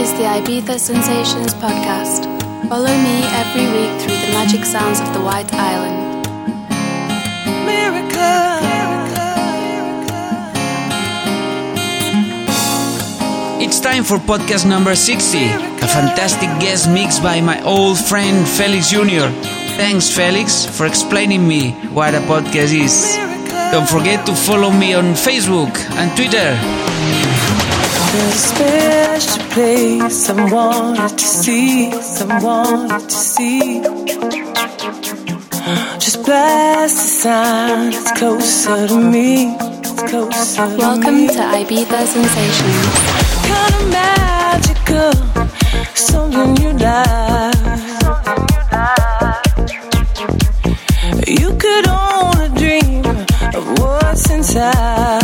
is the Ibiza Sensations podcast. Follow me every week through the magic sounds of the White Island. It's time for podcast number 60, a fantastic guest mix by my old friend Felix Jr. Thanks, Felix, for explaining me what a podcast is. Don't forget to follow me on Facebook and Twitter. There's a special place I wanted to see, I wanted to see. Just blast the sign, it's closer to me, it's closer to Welcome me. to Ibiza Sensations. Kind of magical, something you like. You could only dream of what's inside.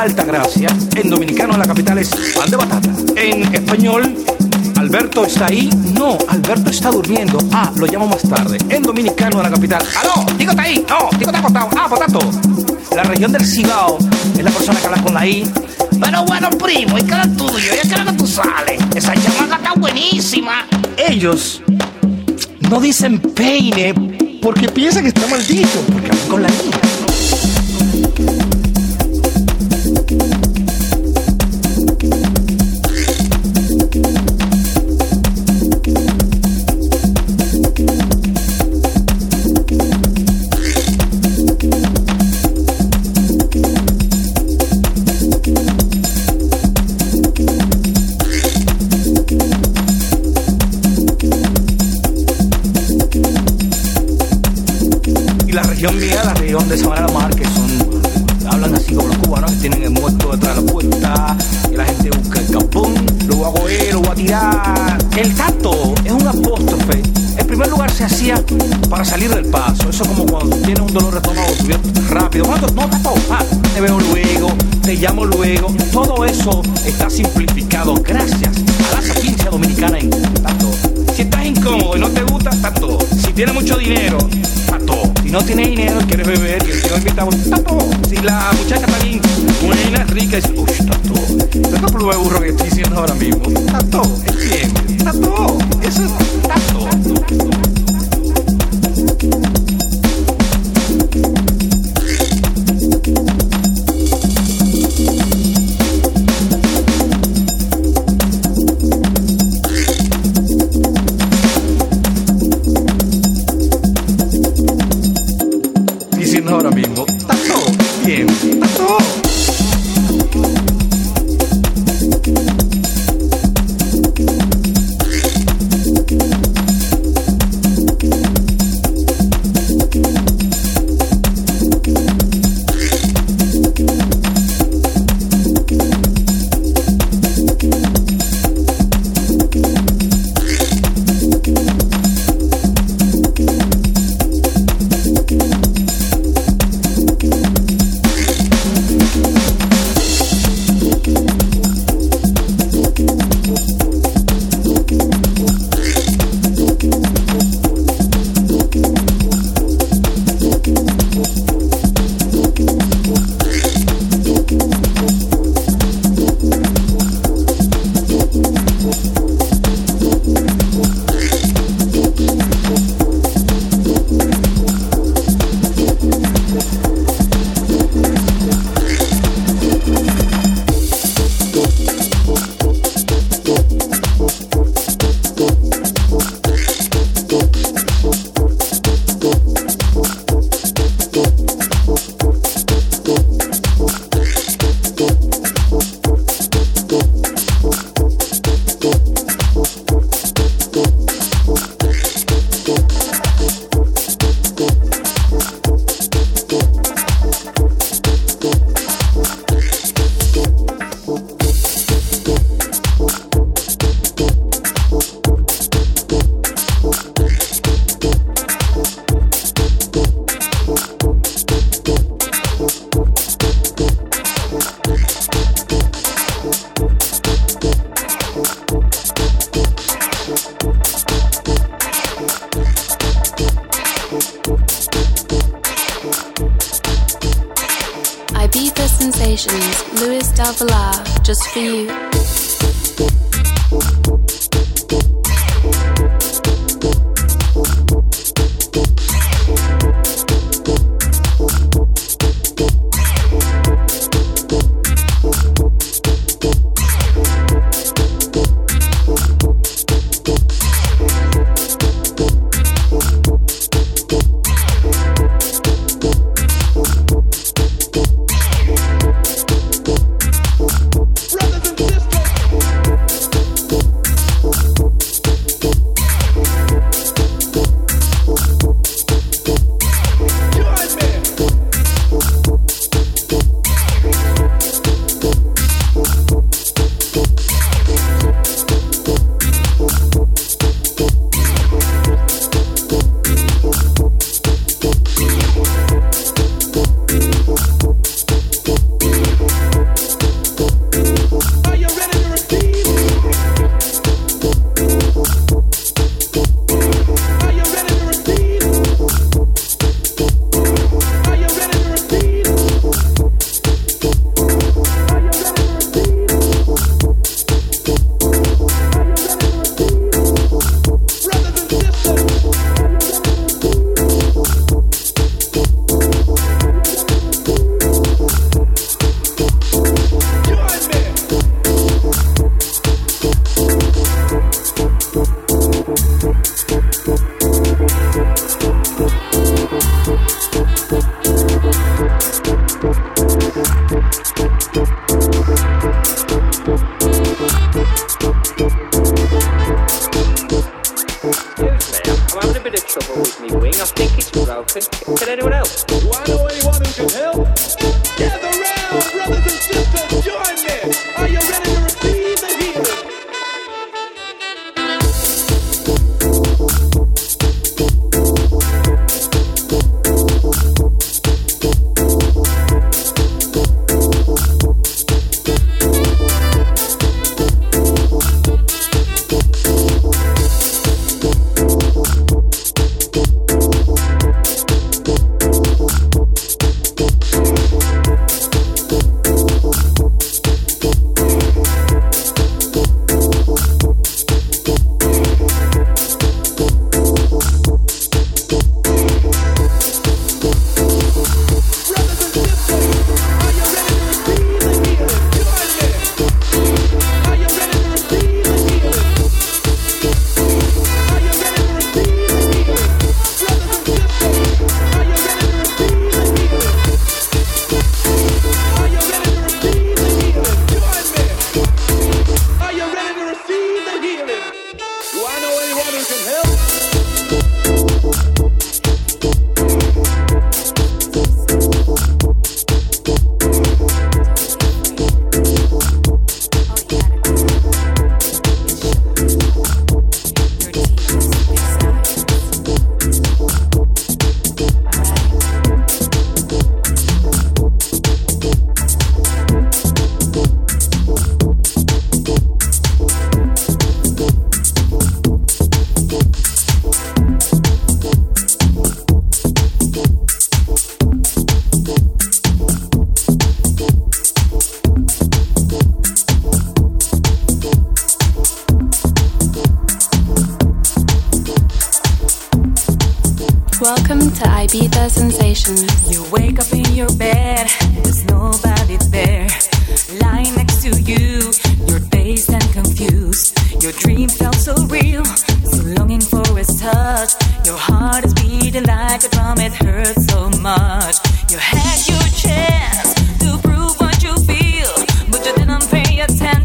Altagracia? En dominicano la capital es pan de batata. En español, ¿Alberto está ahí? No, Alberto está durmiendo. Ah, lo llamo más tarde. En dominicano la capital. ¡Aló! ¿Tico está ahí? No, Tico está acostado. Ah, potato. La región del Cibao es la persona que habla con la I. Pero bueno, primo, ¿y qué es tuyo? ¿Y qué es que tú sales? Esa chamaca está buenísima. Ellos no dicen peine porque piensan que está maldito, porque hablan con la I. de Sabana la Mar, que son, hablan así como los cubanos, que tienen el muerto detrás de la puerta, y la gente busca el capón, lo hago él, lo voy a tirar. El tacto es un apóstrofe. En primer lugar se hacía para salir del paso. Eso como cuando tienes un dolor de estómago rápido. ¿Cuánto? No, tacto. Ah, te veo luego, te llamo luego. Todo eso está simplificado gracias a la sapiencia dominicana en tacto. Si estás incómodo y no te gusta, tacto. Si tienes mucho dinero, si no tienes dinero, quieres beber, y el señor invita a Si la muchacha está bien buena, rica, es, uy, está todo. Esto es prueba de burro que estoy diciendo ahora mismo. Todo, entiende, está todo. Eso es, está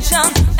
jump.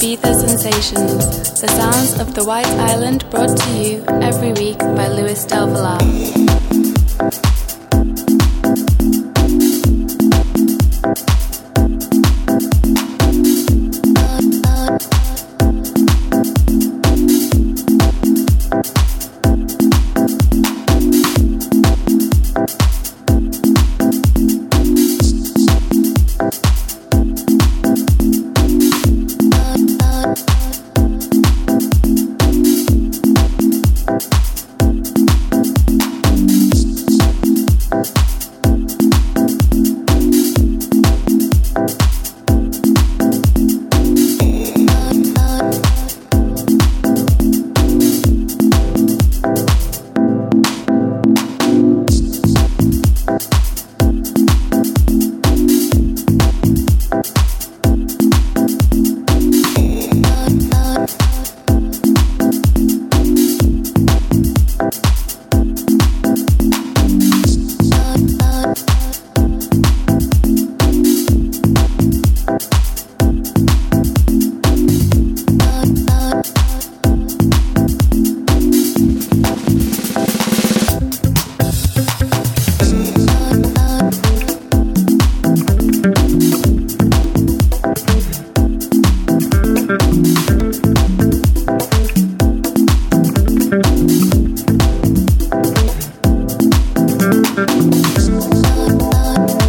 Todo. Ibiza sensations, the sounds of the White Island brought to you every week by Luis Del Villar. Thank you.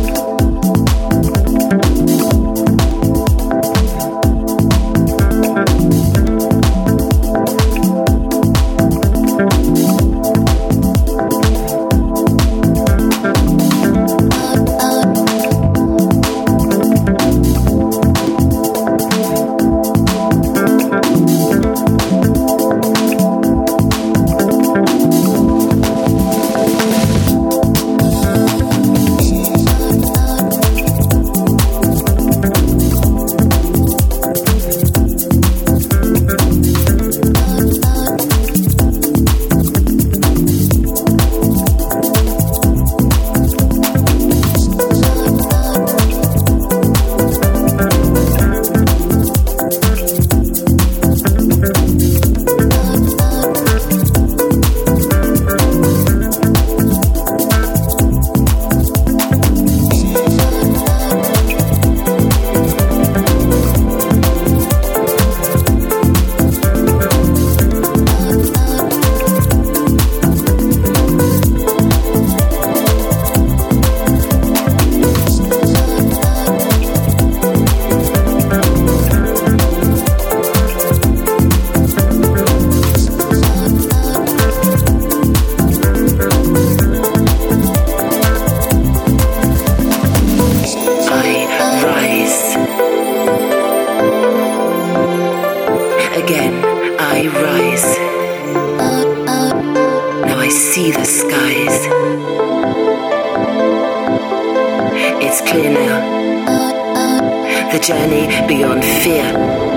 journey beyond fear.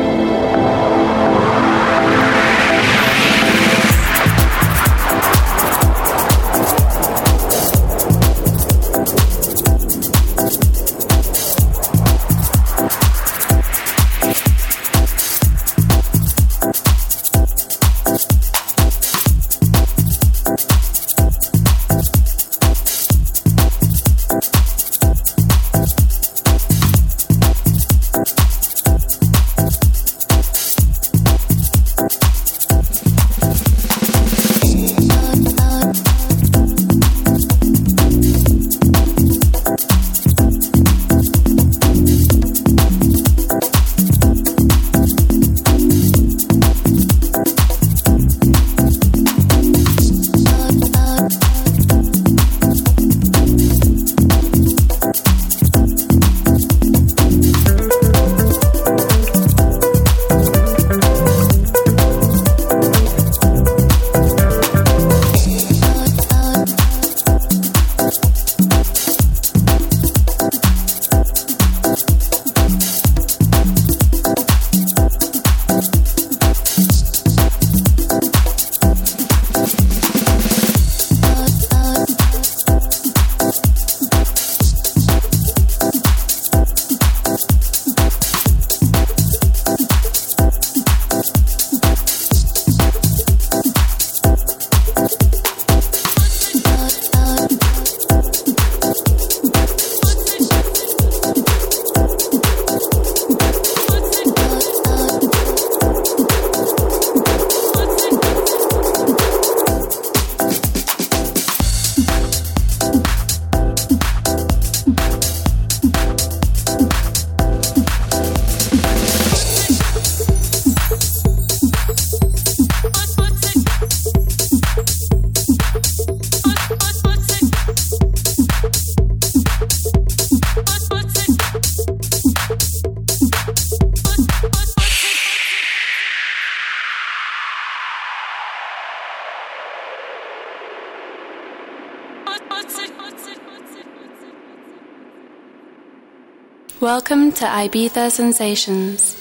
Welcome to Ibiza Sensations.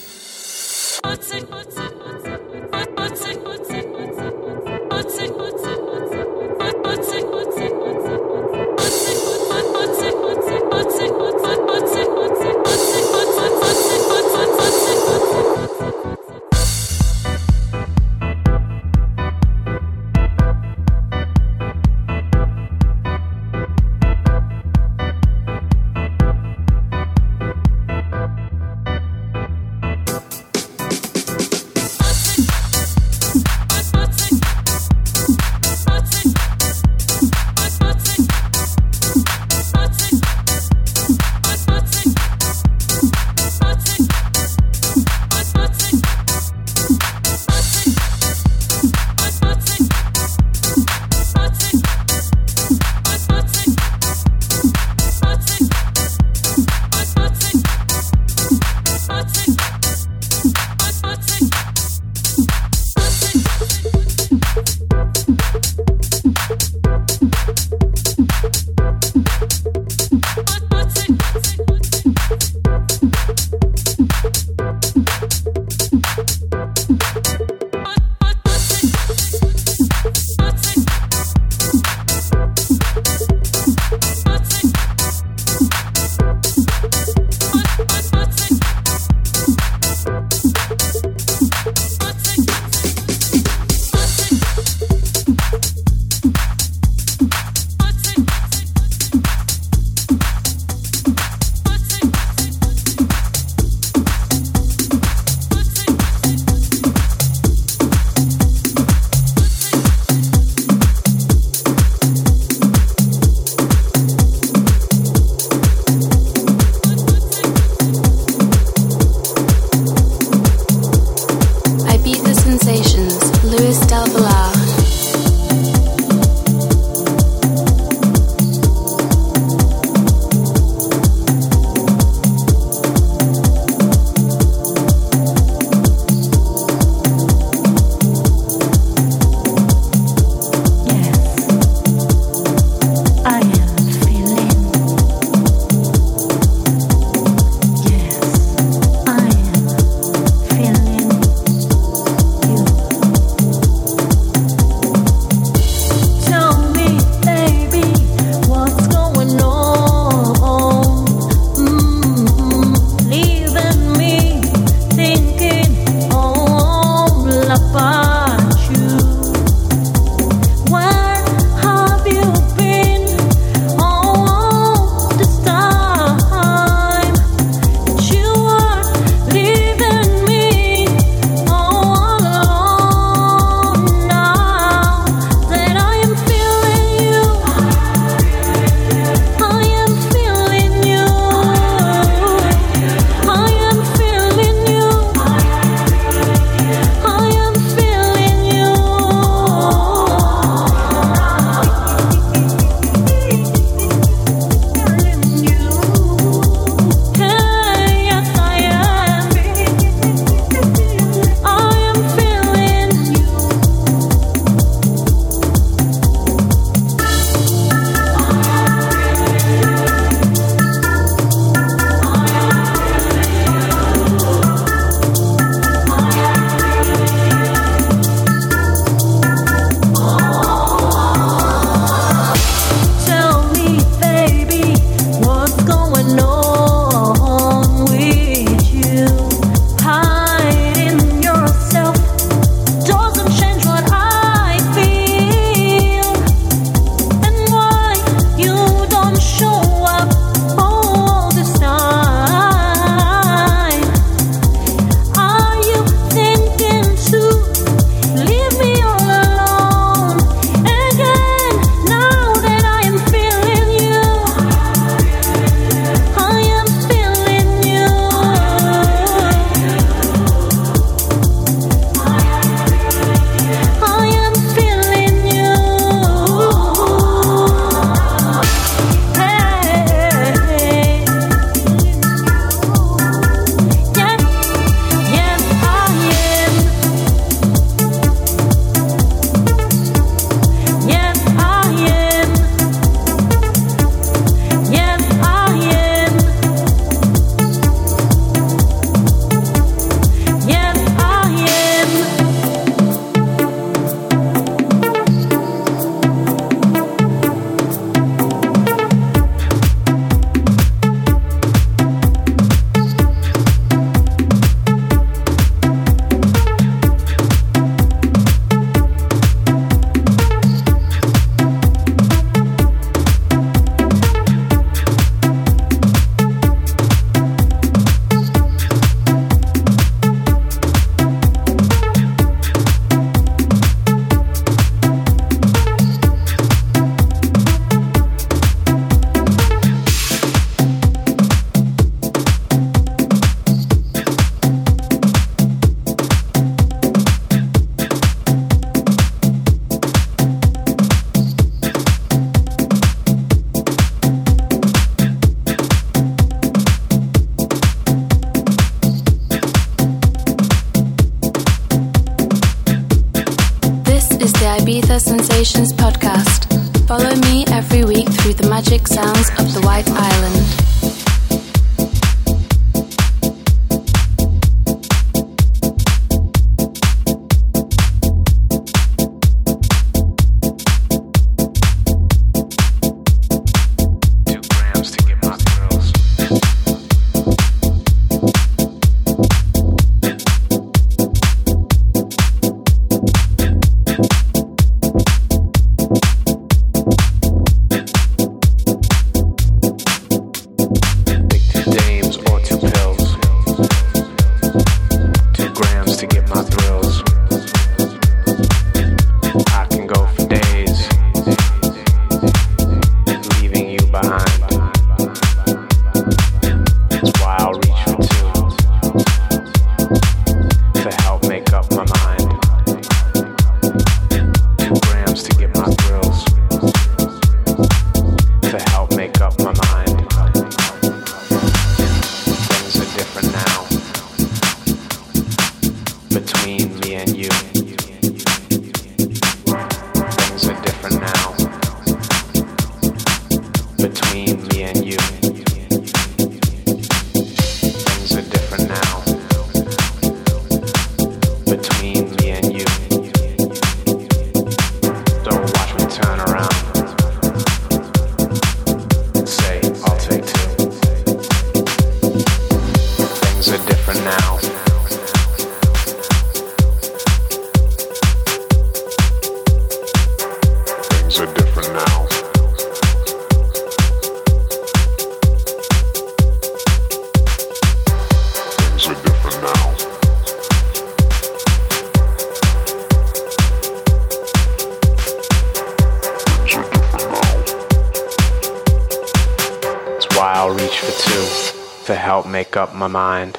My mind.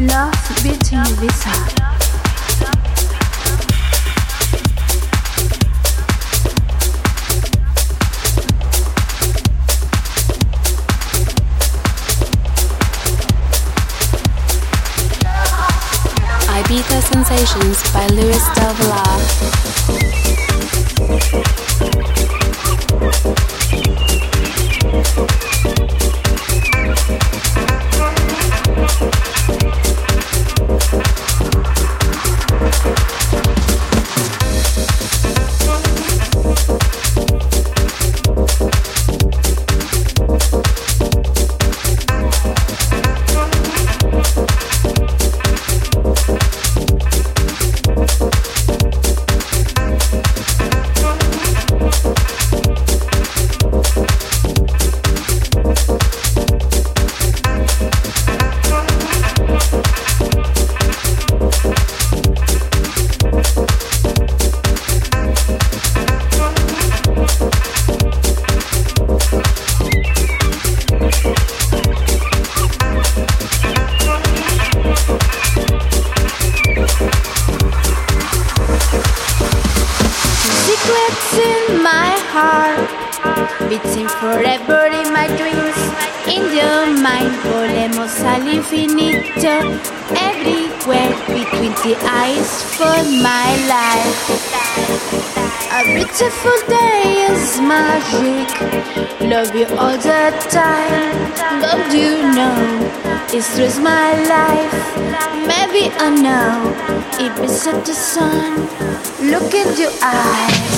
Ibiza. Ibiza Sensations by Luis Del beautiful Such sun. Look your eyes.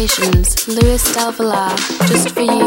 Sensations, Luis Del Villar, just for you.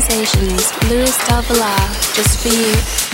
Sensations, Luis Del Villar, just for you.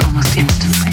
almost instantly.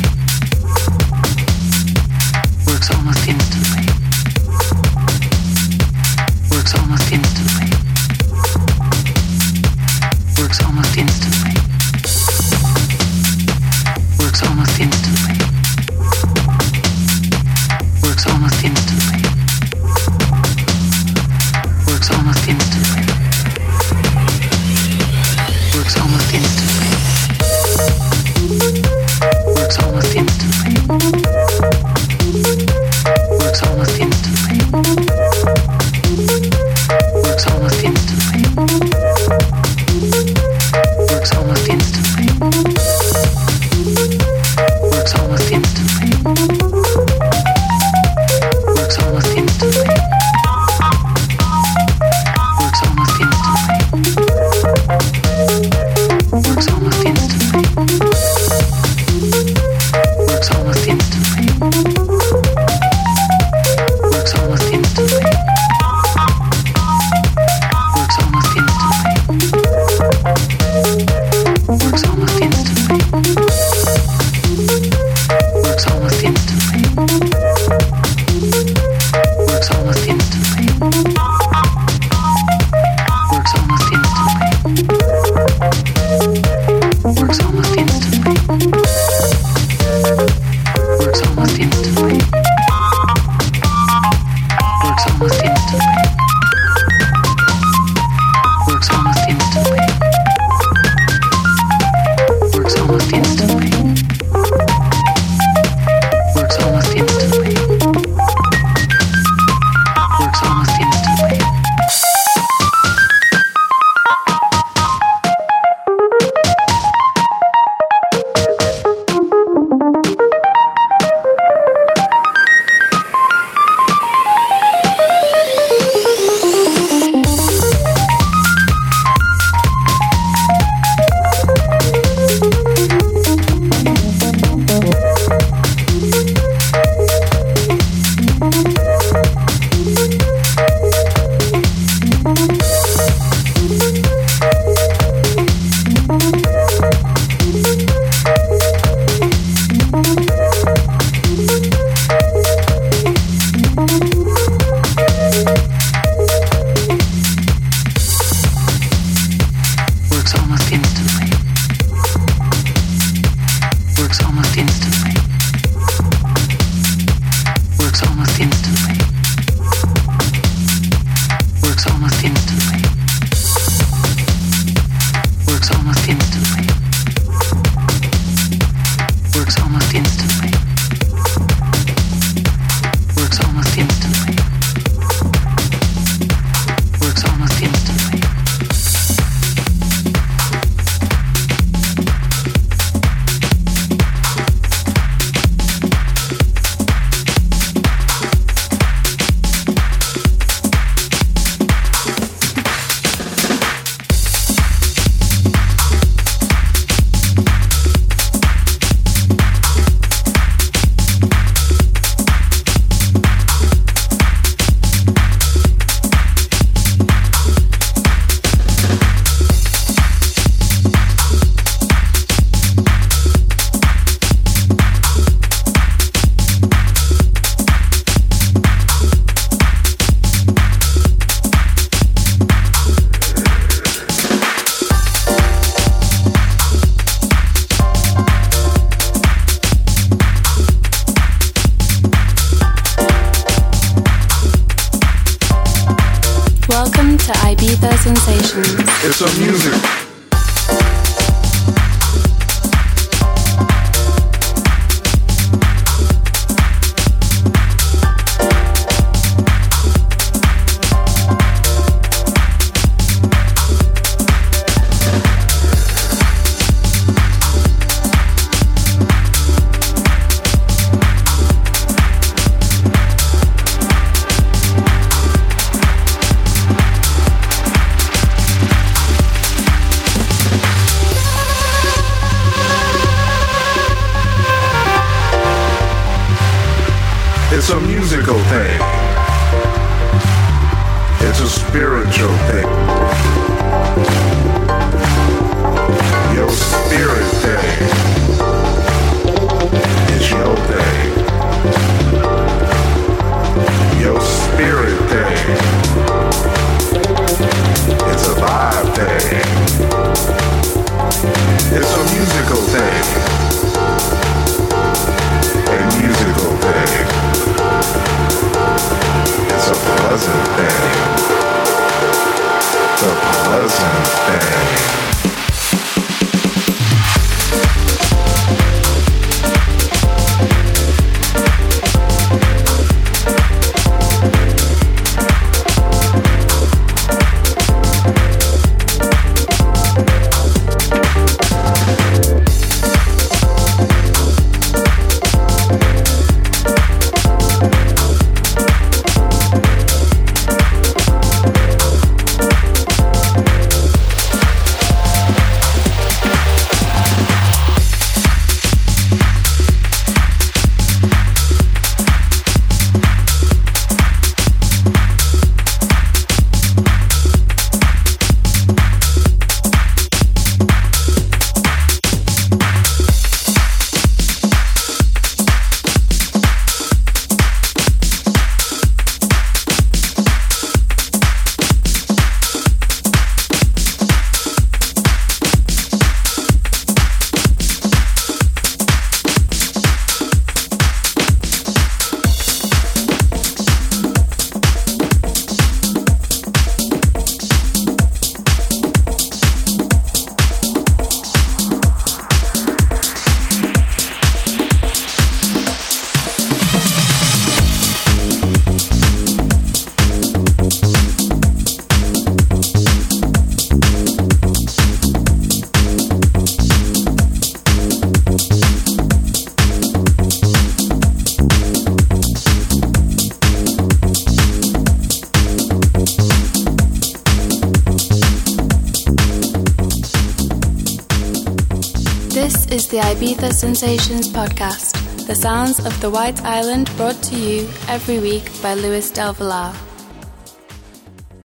Ibiza Sensations podcast, the sounds of the White Island brought to you every week by Luis Del Villar.